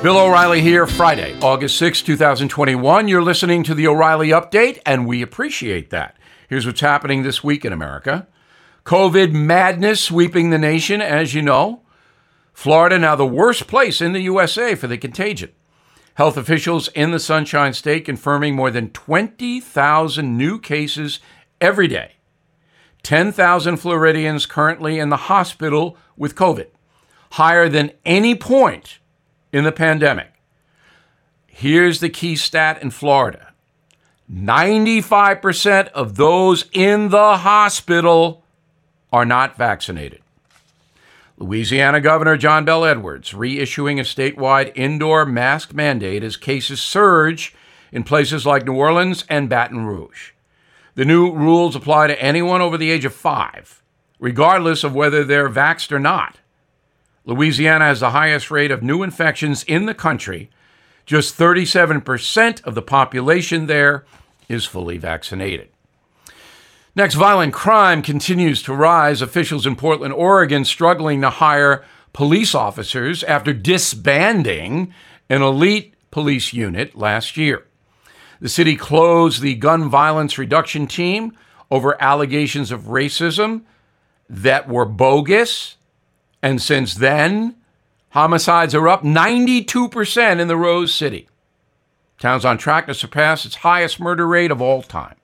Bill O'Reilly here, Friday, August 6, 2021. You're listening to the O'Reilly Update, and we appreciate that. Here's what's happening this week in America COVID madness sweeping the nation, as you know. Florida now the worst place in the USA for the contagion. Health officials in the Sunshine State confirming more than 20,000 new cases every day. 10,000 Floridians currently in the hospital with COVID, higher than any point in the pandemic. Here's the key stat in Florida 95% of those in the hospital are not vaccinated. Louisiana Governor John Bel Edwards reissuing a statewide indoor mask mandate as cases surge in places like New Orleans and Baton Rouge. The new rules apply to anyone over the age of five, regardless of whether they're vaxxed or not. Louisiana has the highest rate of new infections in the country. Just 37% of the population there is fully vaccinated. Next, violent crime continues to rise. Officials in Portland, Oregon, struggling to hire police officers after disbanding an elite police unit last year. The city closed the gun violence reduction team over allegations of racism that were bogus and since then, homicides are up 92% in the Rose City. Town's on track to surpass its highest murder rate of all time.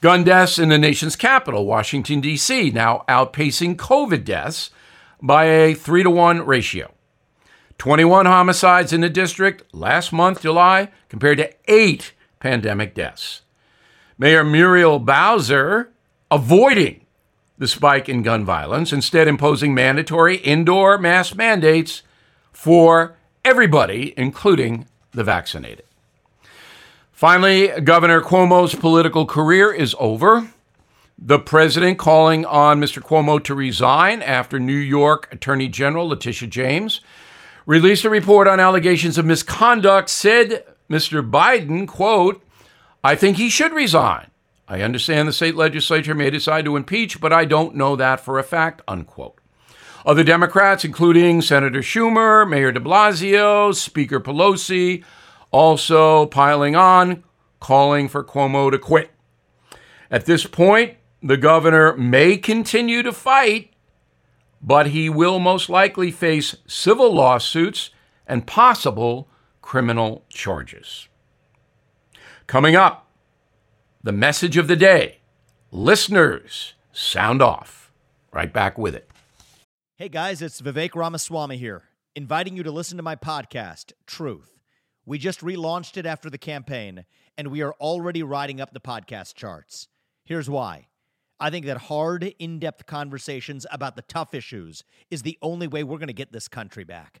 Gun deaths in the nation's capital, Washington, D.C., now outpacing COVID deaths by a 3 to 1 ratio. 21 homicides in the district last month, July, compared to 8 pandemic deaths. Mayor Muriel Bowser avoiding the spike in gun violence, instead, imposing mandatory indoor mask mandates for everybody, including the vaccinated. Finally, Governor Cuomo's political career is over. The president calling on Mr. Cuomo to resign after New York Attorney General Letitia James released a report on allegations of misconduct, said Mr. Biden, quote, I think he should resign. I understand the state legislature may decide to impeach, but I don't know that for a fact, unquote. Other Democrats, including Senator Schumer, Mayor de Blasio, Speaker Pelosi, also piling on, calling for Cuomo to quit. At this point, the governor may continue to fight, but he will most likely face civil lawsuits and possible criminal charges. Coming up, the message of the day. Listeners, sound off. Right back with it. Hey guys, it's Vivek Ramaswamy here, inviting you to listen to my podcast, Truth. We just relaunched it after the campaign, and we are already riding up the podcast charts. Here's why. I think that hard, in depth conversations about the tough issues is the only way we're going to get this country back.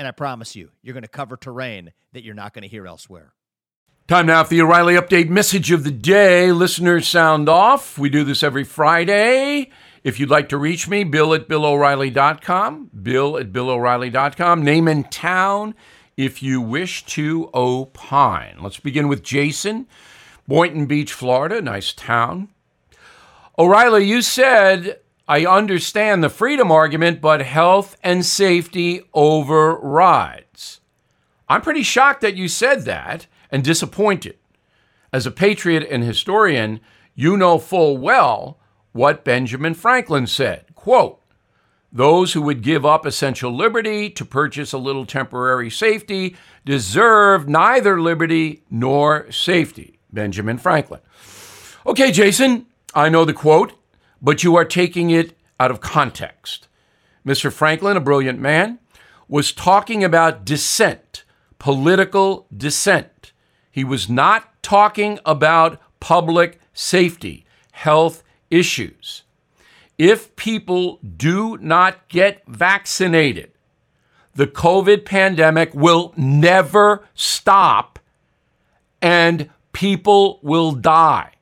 And I promise you, you're going to cover terrain that you're not going to hear elsewhere. Time now for the O'Reilly Update message of the day. Listeners sound off. We do this every Friday. If you'd like to reach me, bill at billo'reilly.com, bill at billo'reilly.com, name and town if you wish to opine. Let's begin with Jason, Boynton Beach, Florida, nice town. O'Reilly, you said I understand the freedom argument, but health and safety overrides. I'm pretty shocked that you said that and disappointed. As a patriot and historian, you know full well what Benjamin Franklin said. Quote, those who would give up essential liberty to purchase a little temporary safety deserve neither liberty nor safety. Benjamin Franklin. Okay, Jason, I know the quote but you are taking it out of context. Mr. Franklin, a brilliant man, was talking about dissent, political dissent. He was not talking about public safety, health issues. If people do not get vaccinated, the COVID pandemic will never stop and people will die.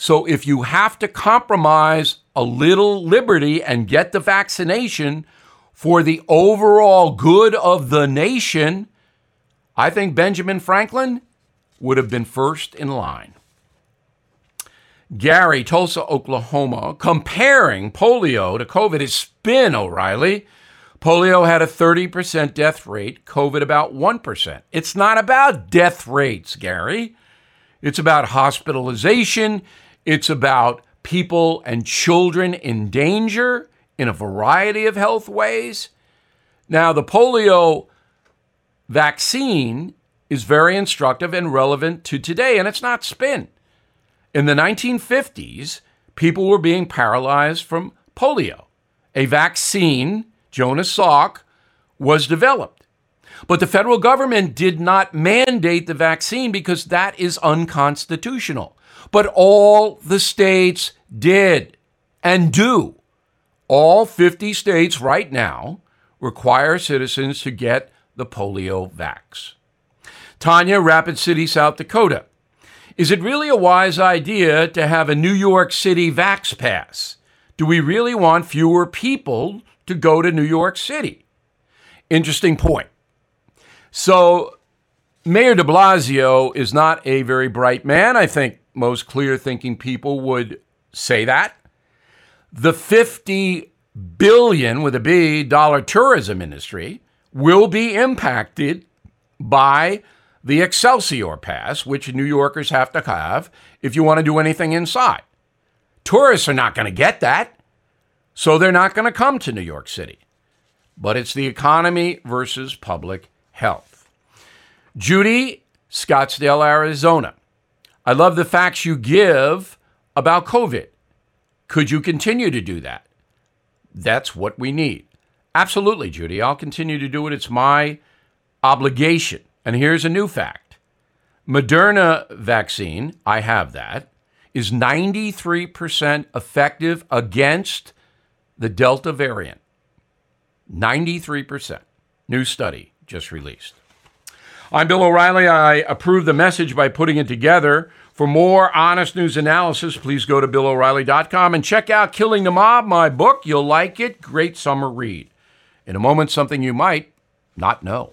So if you have to compromise a little liberty and get the vaccination for the overall good of the nation, I think Benjamin Franklin would have been first in line. Gary, Tulsa, Oklahoma, comparing polio to COVID is spin, O'Reilly. Polio had a 30% death rate, COVID about 1%. It's not about death rates, Gary. It's about hospitalization. It's about people and children in danger in a variety of health ways. Now, the polio vaccine is very instructive and relevant to today, and it's not spin. In the 1950s, people were being paralyzed from polio. A vaccine Jonas Salk, was developed. But the federal government did not mandate the vaccine because that is unconstitutional. But all the states did and do. All 50 states right now require citizens to get the polio vax. Tanya, Rapid City, South Dakota. Is it really a wise idea to have a New York City vax pass? Do we really want fewer people to go to New York City. Interesting point. So, Mayor de Blasio is not a very bright man. I think most clear thinking people would say that. The 50 billion with a B dollar tourism industry will be impacted by the Excelsior Pass, which New Yorkers have to have if you want to do anything inside. Tourists are not going to get that. So they're not going to come to New York City. But it's the economy versus public health. Judy, Scottsdale, Arizona. I love the facts you give about COVID. Could you continue to do that? That's what we need. Absolutely, Judy. I'll continue to do it. It's my obligation. And here's a new fact Moderna vaccine, I have that, is 93% effective against the Delta variant. 93%. New study just released. I'm Bill O'Reilly. I approve the message by putting it together. For more honest news analysis, please go to BillO'Reilly.com and check out Killing the Mob, my book. You'll like it. Great summer read. In a moment, something you might not know.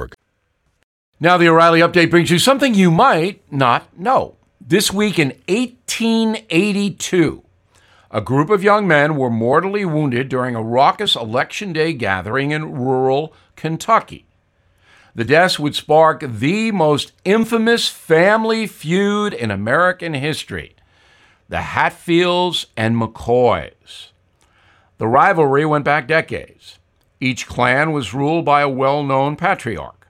Now, the O'Reilly update brings you something you might not know. This week in 1882, a group of young men were mortally wounded during a raucous Election Day gathering in rural Kentucky. The deaths would spark the most infamous family feud in American history the Hatfields and McCoys. The rivalry went back decades. Each clan was ruled by a well known patriarch.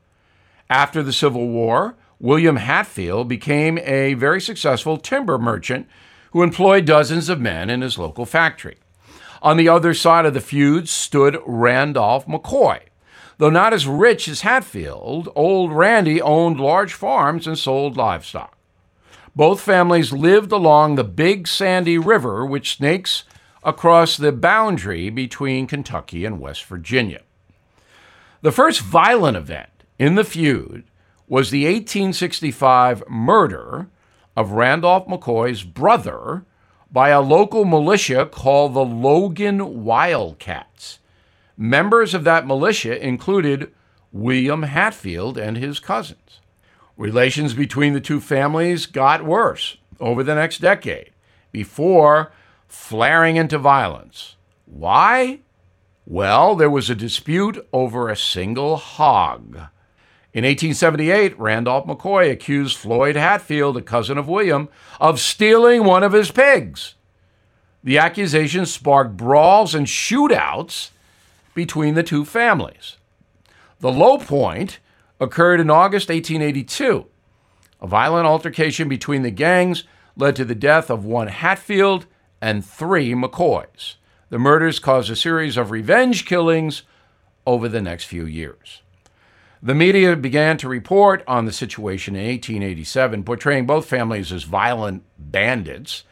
After the Civil War, William Hatfield became a very successful timber merchant who employed dozens of men in his local factory. On the other side of the feud stood Randolph McCoy. Though not as rich as Hatfield, old Randy owned large farms and sold livestock. Both families lived along the Big Sandy River, which snakes across the boundary between Kentucky and West Virginia. The first violent event in the feud was the 1865 murder of Randolph McCoy's brother by a local militia called the Logan Wildcats. members of that militia included William Hatfield and his cousins. Relations between the two families got worse over the next decade before flaring into violence. Why? Well, there was a dispute over a single hog. In 1878, Randolph McCoy accused Floyd Hatfield, a cousin of William, of stealing one of his pigs. The accusation sparked brawls and shootouts between the two families. The low point occurred in August 1882. A violent altercation between the gangs led to the death of one Hatfield and three McCoys. The murders caused a series of revenge killings over the next few years. The media began to report on the situation in 1887, portraying both families as violent bandits.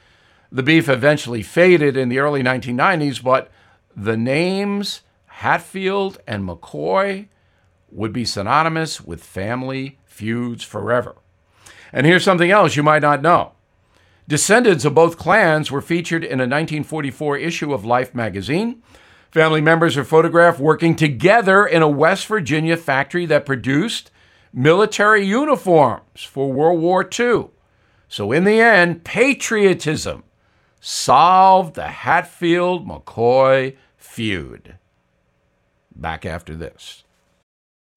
The beef eventually faded in the early 1990s, but the names Hatfield and McCoy would be synonymous with family feuds forever. And here's something else you might not know. Descendants of both clans were featured in a 1944 issue of Life magazine. Family members are photographed working together in a West Virginia factory that produced military uniforms for World War II. So, in the end, patriotism solved the Hatfield McCoy feud. Back after this.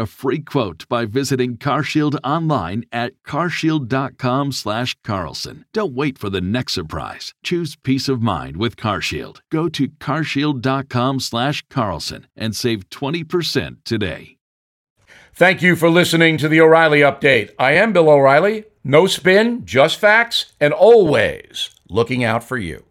a free quote by visiting CarShield online at carshield.com/carlson. Don't wait for the next surprise. Choose peace of mind with CarShield. Go to carshield.com/carlson and save 20% today. Thank you for listening to the O'Reilly Update. I am Bill O'Reilly. No spin, just facts, and always looking out for you.